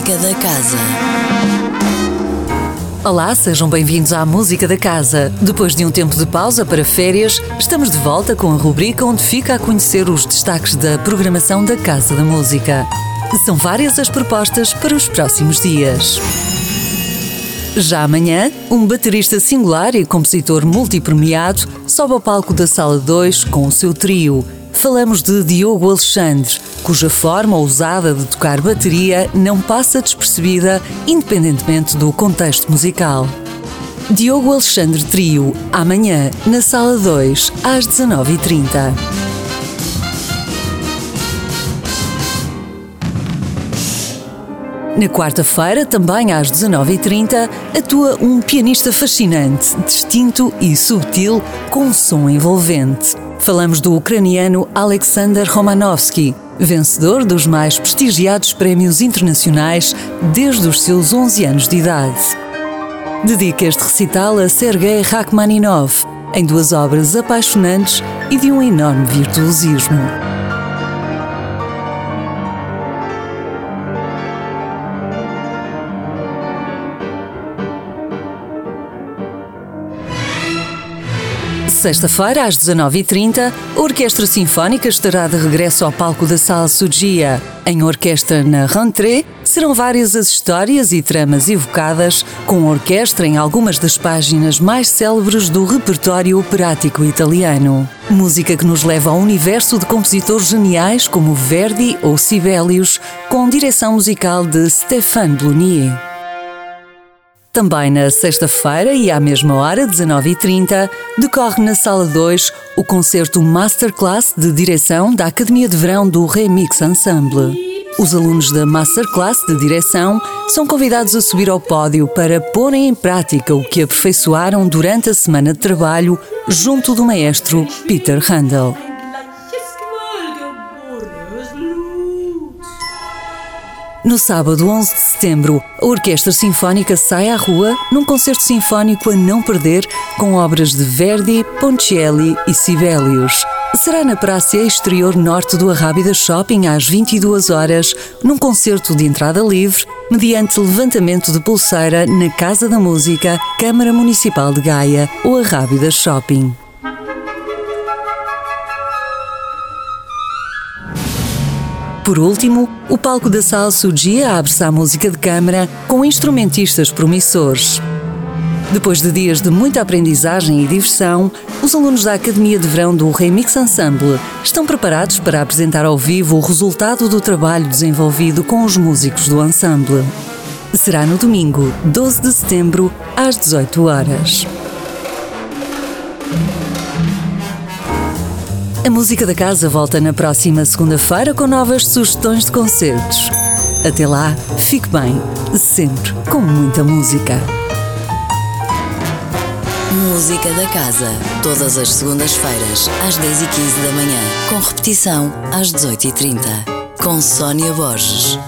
Música da Casa. Olá, sejam bem-vindos à Música da Casa. Depois de um tempo de pausa para férias, estamos de volta com a rubrica onde fica a conhecer os destaques da programação da Casa da Música. São várias as propostas para os próximos dias. Já amanhã, um baterista singular e compositor multipremiado sobe ao palco da Sala 2 com o seu trio. Falamos de Diogo Alexandre, cuja forma ousada de tocar bateria não passa despercebida, independentemente do contexto musical. Diogo Alexandre Trio, amanhã, na Sala 2, às 19h30. Na quarta-feira, também às 19h30, atua um pianista fascinante, distinto e subtil, com um som envolvente. Falamos do ucraniano Alexander Romanovsky, vencedor dos mais prestigiados prémios internacionais desde os seus 11 anos de idade. Dedica este recital a Sergei Rachmaninov, em duas obras apaixonantes e de um enorme virtuosismo. Sexta-feira, às 19h30, a Orquestra Sinfónica estará de regresso ao palco da Sala Sugia. Em orquestra na Rentrée, serão várias as histórias e tramas evocadas, com orquestra em algumas das páginas mais célebres do repertório operático italiano. Música que nos leva ao universo de compositores geniais como Verdi ou Sibelius, com direção musical de Stéphane Blunier. Também na sexta-feira e à mesma hora, 19h30, decorre na Sala 2 o concerto Masterclass de direção da Academia de Verão do Remix Ensemble. Os alunos da Masterclass de direção são convidados a subir ao pódio para porem em prática o que aperfeiçoaram durante a semana de trabalho junto do maestro Peter Handel. No sábado 11 de setembro, a Orquestra Sinfónica sai à rua num concerto sinfónico a não perder com obras de Verdi, Ponticelli e Sibelius. Será na Praça Exterior Norte do Arrábida Shopping às 22 horas, num concerto de entrada livre, mediante levantamento de pulseira na Casa da Música, Câmara Municipal de Gaia ou Arrábida Shopping. Por último, o palco da Sala Sugia abre-se à música de câmara com instrumentistas promissores. Depois de dias de muita aprendizagem e diversão, os alunos da Academia de Verão do Remix Ensemble estão preparados para apresentar ao vivo o resultado do trabalho desenvolvido com os músicos do ensemble. Será no domingo, 12 de setembro, às 18 horas. A música da casa volta na próxima segunda-feira com novas sugestões de concertos. Até lá, fique bem, sempre com muita música. Música da Casa, todas as segundas-feiras, às 10h15 da manhã, com repetição às 18h30, com Sónia Borges.